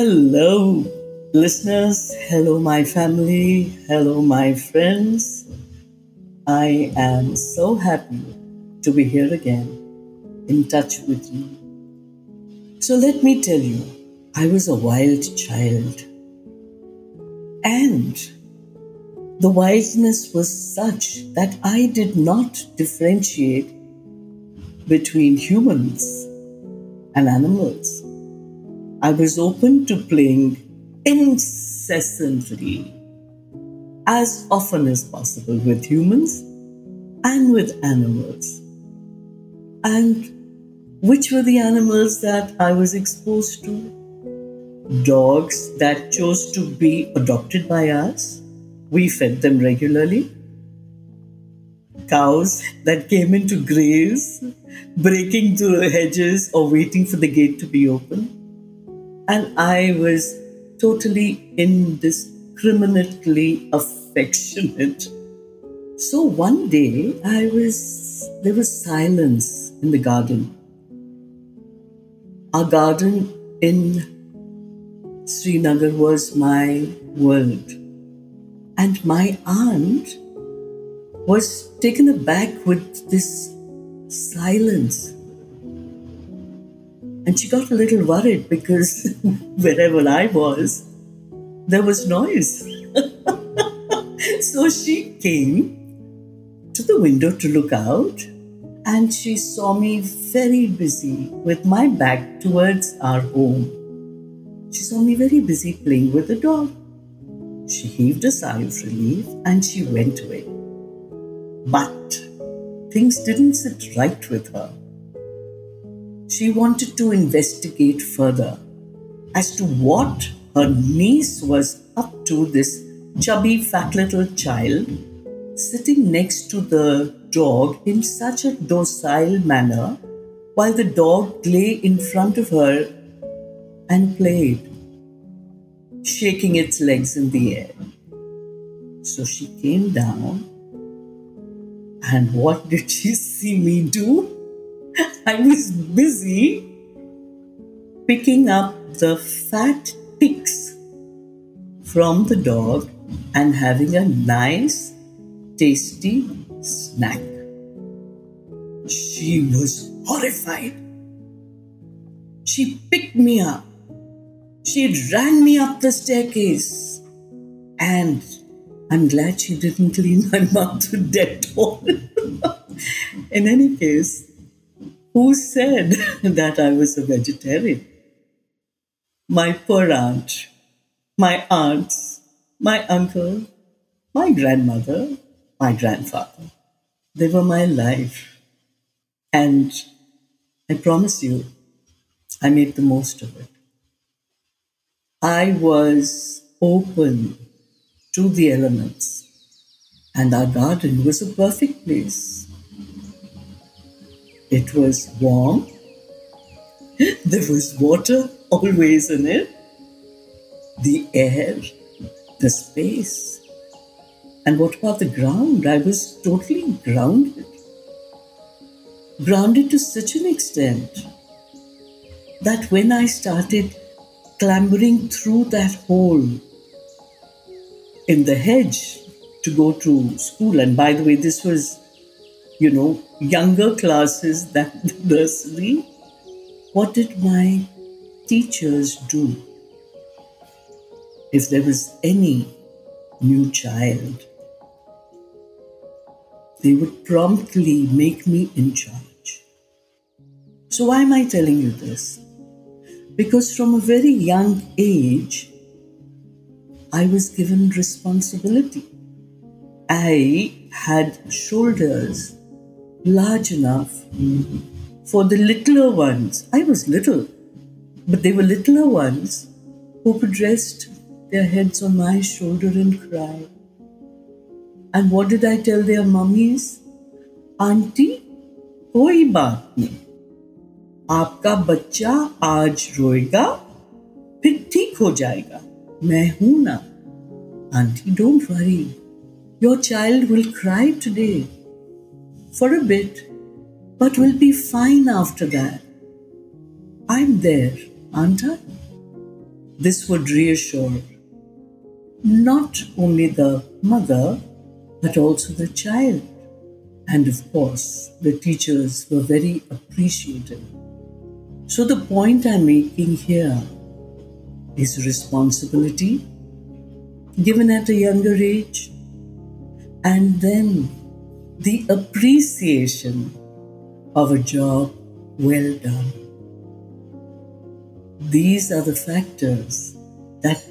Hello, listeners. Hello, my family. Hello, my friends. I am so happy to be here again, in touch with you. So, let me tell you, I was a wild child. And the wildness was such that I did not differentiate between humans and animals. I was open to playing incessantly, as often as possible, with humans and with animals. And which were the animals that I was exposed to? Dogs that chose to be adopted by us. We fed them regularly. Cows that came in to graze, breaking through the hedges or waiting for the gate to be opened and I was totally indiscriminately affectionate. So one day I was there was silence in the garden. Our garden in Srinagar was my world. And my aunt was taken aback with this silence and she got a little worried because wherever I was, there was noise. so she came to the window to look out and she saw me very busy with my back towards our home. She saw me very busy playing with the dog. She heaved a sigh of relief and she went away. But things didn't sit right with her she wanted to investigate further as to what her niece was up to, this chubby, fat little child sitting next to the dog in such a docile manner while the dog lay in front of her and played, shaking its legs in the air. So she came down, and what did she see me do? I was busy picking up the fat ticks from the dog and having a nice, tasty snack. She was horrified. She picked me up. She ran me up the staircase. And I'm glad she didn't clean my mouth with Dettol. In any case, who said that I was a vegetarian? My poor aunt, my aunts, my uncle, my grandmother, my grandfather. They were my life. And I promise you, I made the most of it. I was open to the elements, and our garden was a perfect place it was warm. There was water always in it. The air, the space. And what about the ground? I was totally grounded. Grounded to such an extent that when I started clambering through that hole in the hedge to go to school, and by the way, this was you know, younger classes than the nursery. What did my teachers do? If there was any new child, they would promptly make me in charge. So, why am I telling you this? Because from a very young age, I was given responsibility. I had shoulders large enough for the littler ones. I was little, but they were littler ones who could rest their heads on my shoulder and cry. And what did I tell their mummies? Auntie, कोई बात नहीं आपका बच्चा आज रोएगा फिर ठीक हो जाएगा मैं हूं ना aunty don't worry your child will cry today for a bit, but will be fine after that. I'm there, aren't I? this would reassure not only the mother, but also the child. And of course, the teachers were very appreciative. So, the point I'm making here is responsibility given at a younger age, and then the appreciation of a job well done. These are the factors that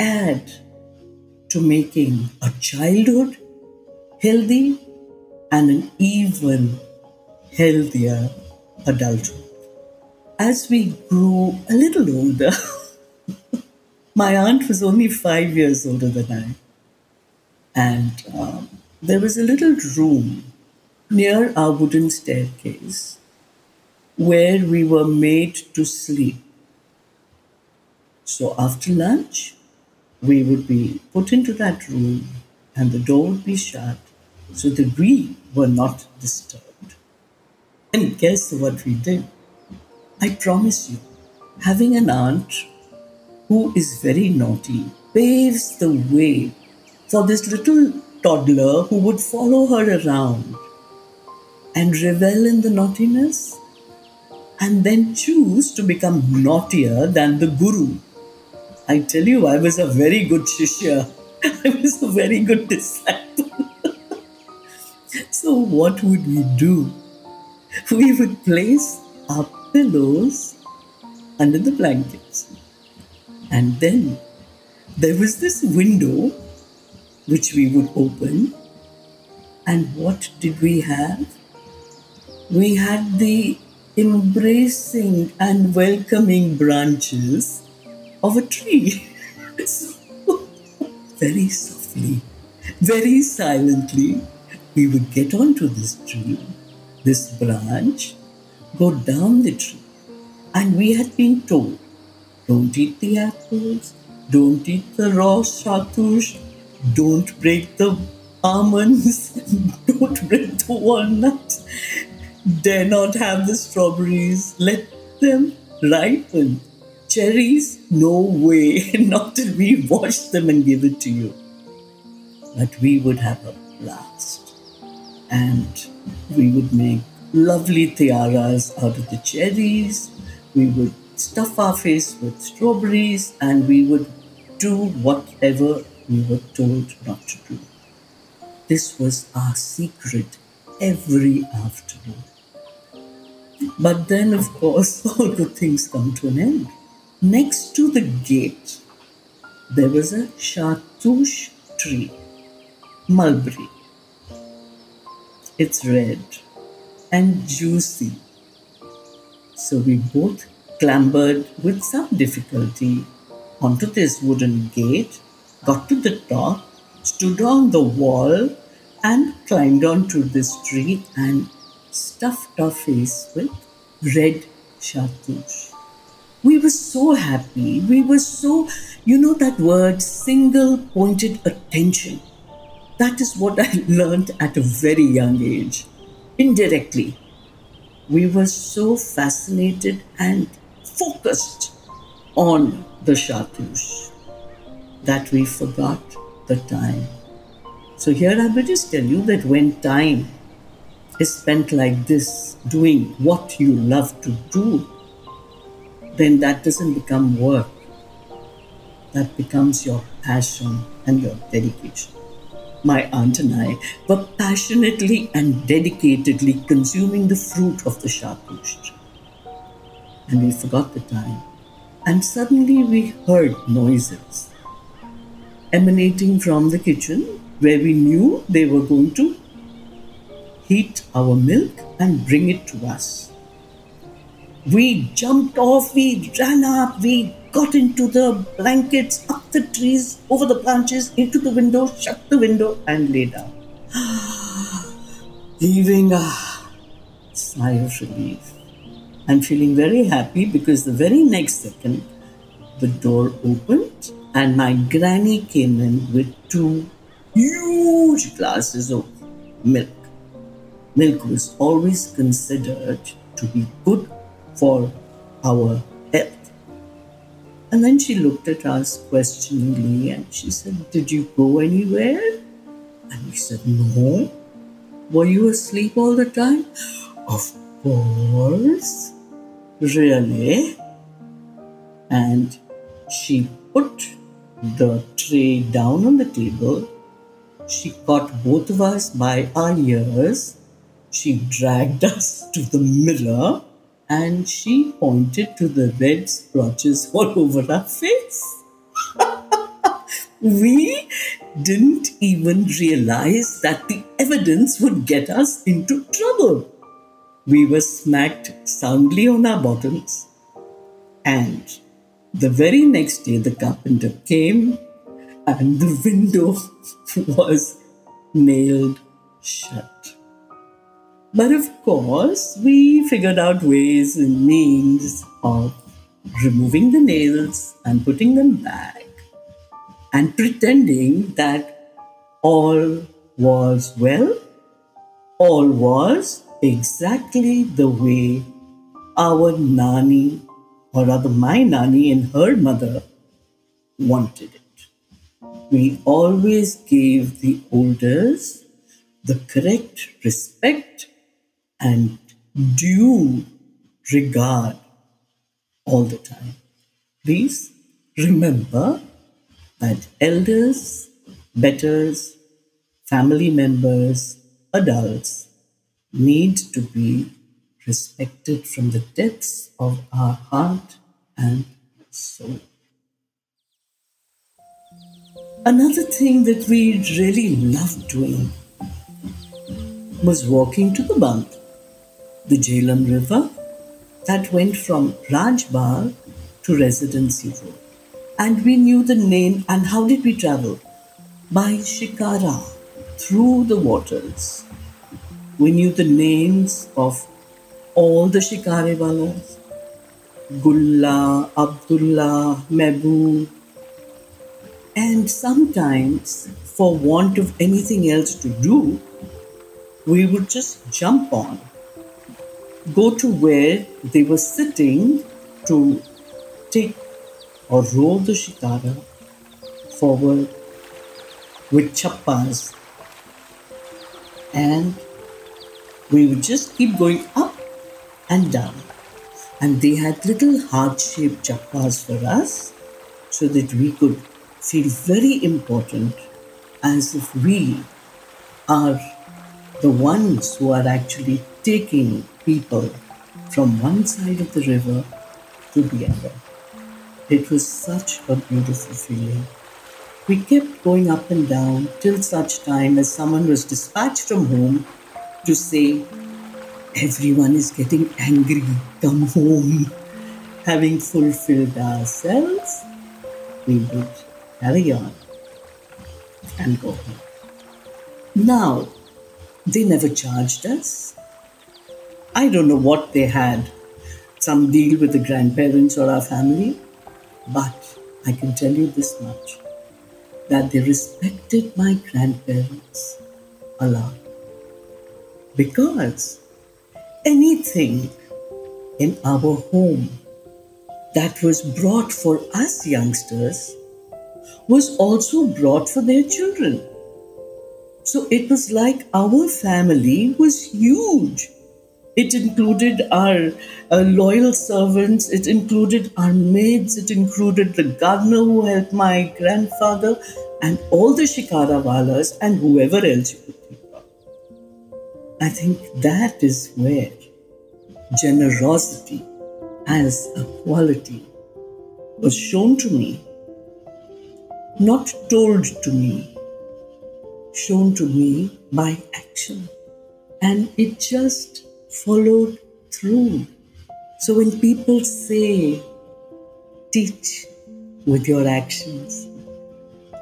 add to making a childhood healthy and an even healthier adulthood. As we grew a little older, my aunt was only five years older than I. And um, there was a little room near our wooden staircase where we were made to sleep. So after lunch, we would be put into that room and the door would be shut so that we were not disturbed. And guess what we did? I promise you, having an aunt who is very naughty paves the way for this little toddler who would follow her around and revel in the naughtiness and then choose to become naughtier than the guru I tell you, I was a very good shishya. I was a very good disciple. so, what would we do? We would place our pillows under the blankets. And then there was this window which we would open. And what did we have? We had the embracing and welcoming branches of a tree. very softly, very silently, we would get onto this tree, this branch, go down the tree. And we had been told don't eat the apples, don't eat the raw shahtoot, don't break the almonds, don't break the walnuts, dare not have the strawberries, let them ripen Cherries? No way. Not till we wash them and give it to you. But we would have a blast. And we would make lovely tiaras out of the cherries. We would stuff our face with strawberries and we would do whatever we were told not to do. This was our secret every afternoon. But then, of course, all good things come to an end. Next to the gate, there was a shahtoot tree, mulberry. It's red and juicy. So we both clambered with some difficulty onto this wooden gate, got to the top, stood on the wall, and climbed onto this tree and stuffed our face with red shahtoot we were so happy. We were so, you know, that word single pointed attention. That is what I learned at a very young age, indirectly. We were so fascinated and focused on the shahtoot that we forgot the time. So, here I will just tell you that when time is spent like this, doing what you love to do, then that doesn't become work. That becomes your passion and your dedication. My aunt and I were passionately and dedicatedly consuming the fruit of the tree. And we forgot the time. And suddenly we heard noises emanating from the kitchen where we knew they were going to heat our milk and bring it to us. We jumped off, we ran up, we got into the blankets, up the trees, over the branches, into the window, shut the window, and lay down. Heaving a sigh of relief. I'm feeling very happy because the very next second, the door opened and my granny came in with two huge glasses of milk. Milk was always considered to be good for our health. And then she looked at us questioningly and she said, Did you go anywhere? And we said, No. Were you asleep all the time? Of course. Really? And she put the tray down on the table. She caught both of us by our ears. She dragged us to the mirror and she pointed to the red splotches all over our face. we didn't even realize that the evidence would get us into trouble. We were smacked soundly on our bottoms, and the very next day the carpenter came and the window was nailed shut. But of course, we figured out ways and means of removing the nails and putting them back and pretending that all was well, all was exactly the way our Nani, or rather my Nani and her mother, wanted it. We always gave the elders the correct respect and due regard all the time. Please remember that elders, betters, family members, adults need to be respected from the depths of our heart and soul. Another thing that we really loved doing was walking to the Bund, the Jhelum River that went from Rajbagh to Residency Road and we knew the name. And how did we travel? By shikara, through the waters. We knew the names of all the shikarewalas Gulla, Abdullah, Mehboob. And sometimes, for want of anything else to do, we would just jump on, go to where they were sitting to take or roll the shikara forward with chappas and we would just keep going up and down. And they had little heart shaped chappas for us so that we could feel very important as if we are the ones who are actually taking people from one side of the river to the other. It was such a beautiful feeling. We kept going up and down till such time as someone was dispatched from home to say, Everyone is getting angry, come home. Having fulfilled ourselves, we would carry on and go home. Now, they never charged us. I don't know what they had, some deal with the grandparents or our family. But I can tell you this much that they respected my grandparents a lot. Because anything in our home that was brought for us youngsters was also brought for their children. So it was like our family was huge. It included our uh, loyal servants, it included our maids, it included the gardener who helped my grandfather, and all the shikara shikarawalas and whoever else you could. I think that is where generosity as a quality was shown to me, not told to me, shown to me by action. And it just followed through. So when people say, teach with your actions,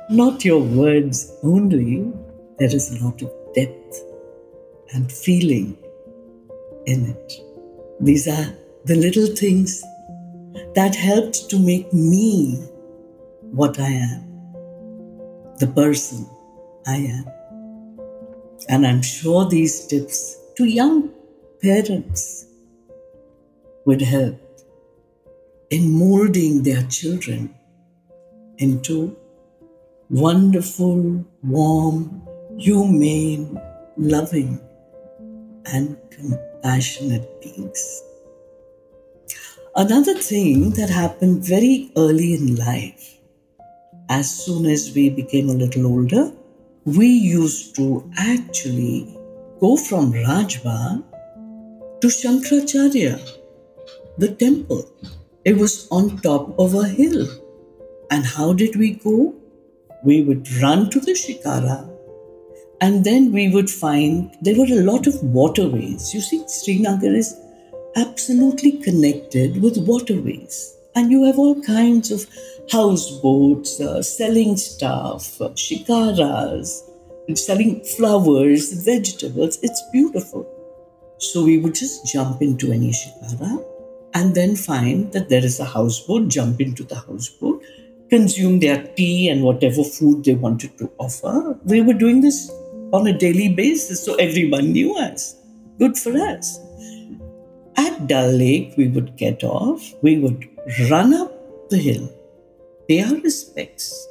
not your words only, there is a lot of depth and feeling in it. These are the little things that helped to make me what I am, the person I am. And I'm sure these tips to young parents would help in molding their children into wonderful, warm, humane, loving, and compassionate beings. Another thing that happened very early in life, as soon as we became a little older, we used to actually go from Rajbagh to Shankaracharya, the temple. It was on top of a hill. And how did we go? We would run to the Shikara and then we would find there were a lot of waterways. You see, Srinagar is absolutely connected with waterways. And you have all kinds of houseboats, uh, selling stuff, uh, shikaras, selling flowers, vegetables. It's beautiful. So we would just jump into any shikara and then find that there is a houseboat, jump into the houseboat, consume their tea and whatever food they wanted to offer. We were doing this on a daily basis, so everyone knew us. Good for us. At Dal Lake, we would get off, we would run up the hill, pay our respects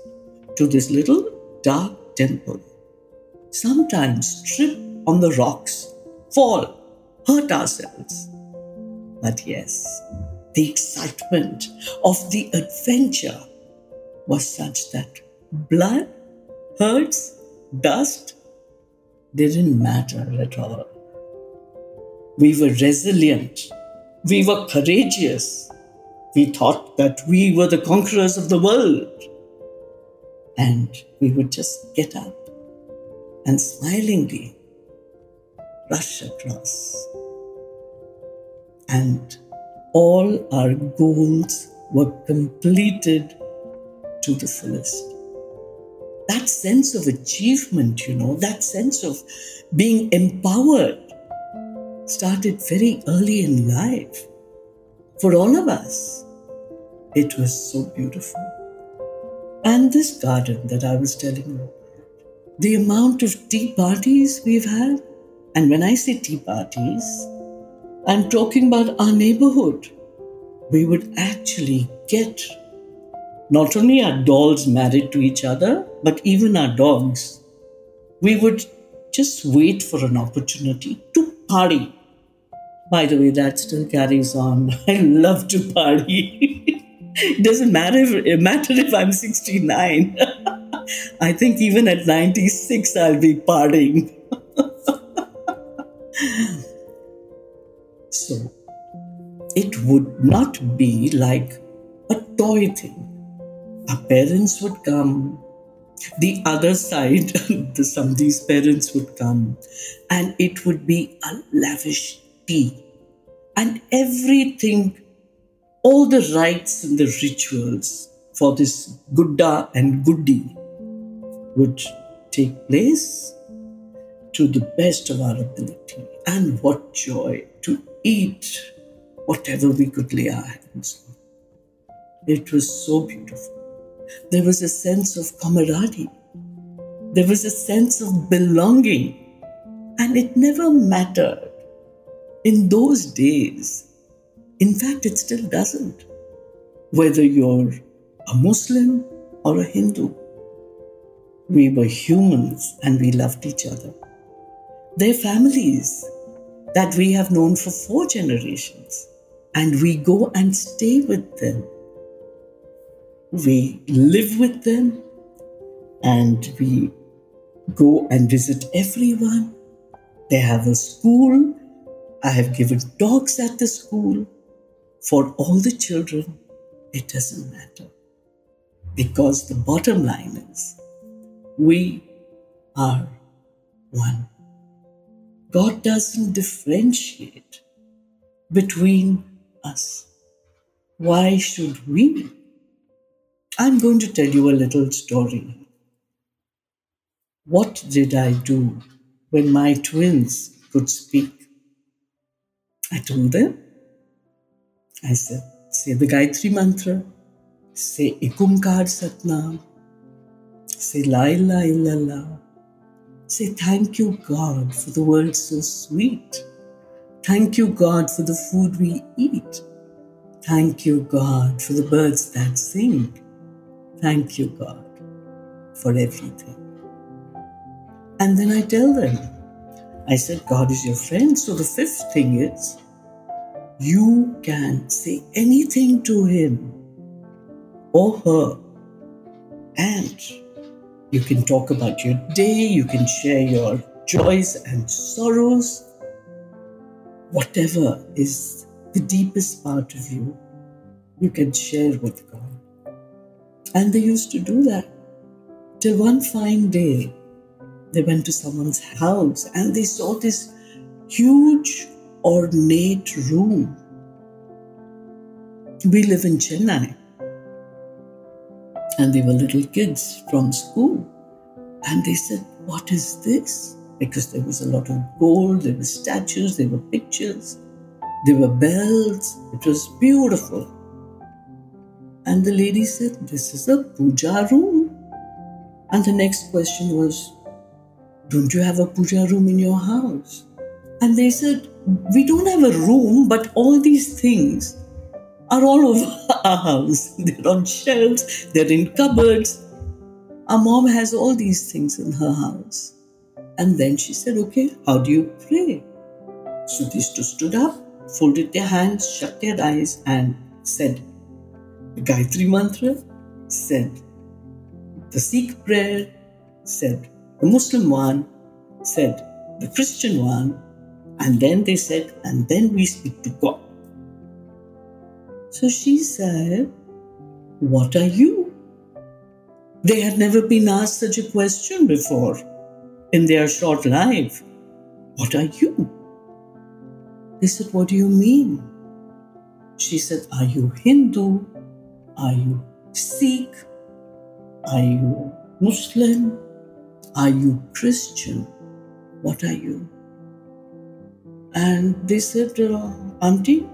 to this little dark temple. Sometimes trip on the rocks, fall, hurt ourselves. But yes, the excitement of the adventure was such that blood, hurts, dust didn't matter at all. We were resilient. We were courageous. We thought that we were the conquerors of the world. And we would just get up and smilingly rush across. And all our goals were completed to the fullest. That sense of achievement, you know, that sense of being empowered started very early in life. For all of us, it was so beautiful. And this garden that I was telling you, the amount of tea parties we've had, and when I say tea parties, I'm talking about our neighborhood. We would actually get not only our dolls married to each other, but even our dogs. We would just wait for an opportunity to party by the way, that still carries on. I love to party. it doesn't matter if, matter if I'm 69. I think even at 96, I'll be partying. so, it would not be like a toy thing. Our parents would come, the other side, these parents would come, and it would be a lavish tea. and everything, all the rites and the rituals for this Gudda and Guddi would take place to the best of our ability. And what joy to eat whatever we could lay our hands on. It was so beautiful. There was a sense of camaraderie. There was a sense of belonging. And it never mattered in those days, in fact, it still doesn't. Whether you're a Muslim or a Hindu, we were humans and we loved each other. They're families that we have known for four generations, and we go and stay with them. We live with them and we go and visit everyone. They have a school I have given talks at the school. For all the children, it doesn't matter. Because the bottom line is, we are one. God doesn't differentiate between us. Why should we? I'm going to tell you a little story. What did I do when my twins could speak? I told them, I said, say the Gayatri Mantra, say Ikumkar Satnam, say La ilaha say thank you God for the world so sweet. Thank you God for the food we eat. Thank you, God, for the birds that sing. Thank you, God, for everything. And then I tell them, I said, God is your friend. So the fifth thing is, you can say anything to him or her, and you can talk about your day, you can share your joys and sorrows, whatever is the deepest part of you, you can share with God. And they used to do that. Till one fine day, they went to someone's house and they saw this huge, ornate room. We live in Chennai. And they were little kids from school. And they said, What is this? Because there was a lot of gold, there were statues, there were pictures, there were bells. It was beautiful. And the lady said, This is a puja room. And the next question was, Don't you have a puja room in your house? And they said, We don't have a room, but all these things are all over our house. They're on shelves, they're in cupboards. Our mom has all these things in her house. And then she said, Okay, how do you pray? So these two stood up, folded their hands, shut their eyes, and said, the Gayatri Mantra said, the Sikh prayer said, the Muslim one said, the Christian one, and then they said, and then we speak to God. So she said, What are you? They had never been asked such a question before in their short life. What are you? They said, What do you mean? She said, Are you Hindu? Are you Sikh? Are you Muslim? Are you Christian? What are you? And they said, uh, Auntie,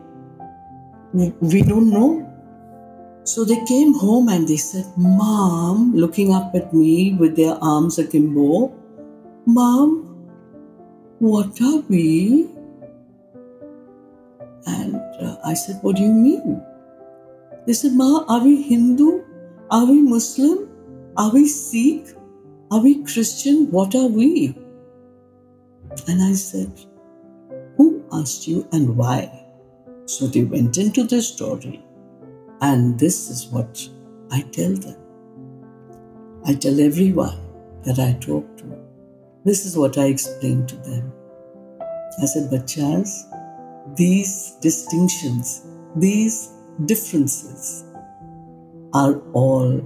we don't know. So they came home and they said, Mom, looking up at me with their arms akimbo, Mom, what are we? And uh, I said, What do you mean? They said, Ma, are we Hindu? Are we Muslim? Are we Sikh? Are we Christian? What are we? And I said, Who asked you and why? So they went into the story, and this is what I tell them. I tell everyone that I talk to. This is what I explain to them. I said, Bachas, these distinctions, these differences are all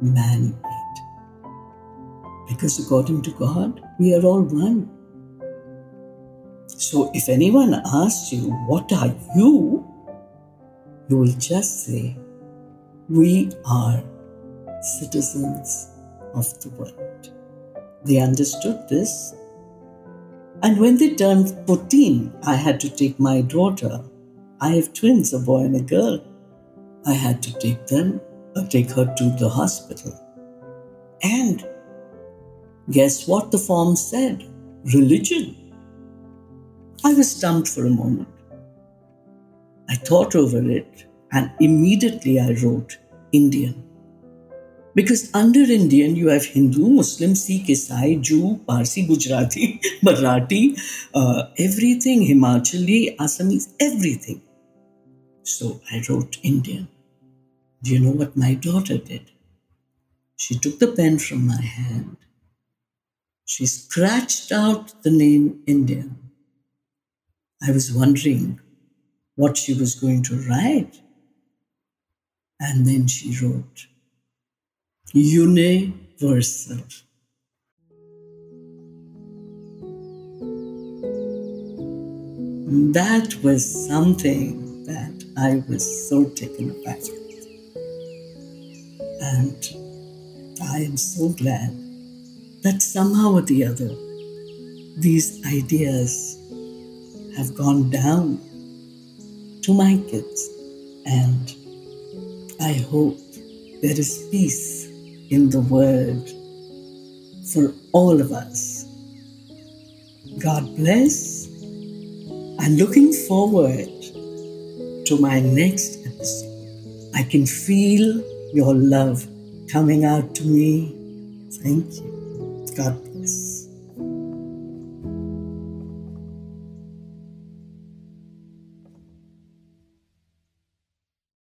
man made. Because according to God, we are all one. So if anyone asks you, What are you? you will just say, We are citizens of the world. They understood this. And when they turned 14, I had to take my daughter I have twins, a boy and a girl. I had to take them, uh, take her to the hospital. And guess what the form said? Religion. I was stumped for a moment. I thought over it and immediately I wrote Indian. Because under Indian, you have Hindu, Muslim, Sikh, Isai, Jew, Parsi, Gujarati, Marathi, uh, everything, Himachali, Assamese, everything. So I wrote Indian. Do you know what my daughter did? She took the pen from my hand. She scratched out the name Indian. I was wondering what she was going to write. And then she wrote Universal. That was something that I was so taken aback. And I am so glad that somehow or the other, these ideas have gone down to my kids. And I hope there is peace in the world for all of us. God bless and looking forward to my next episode. I can feel your love coming out to me. Thank you. God.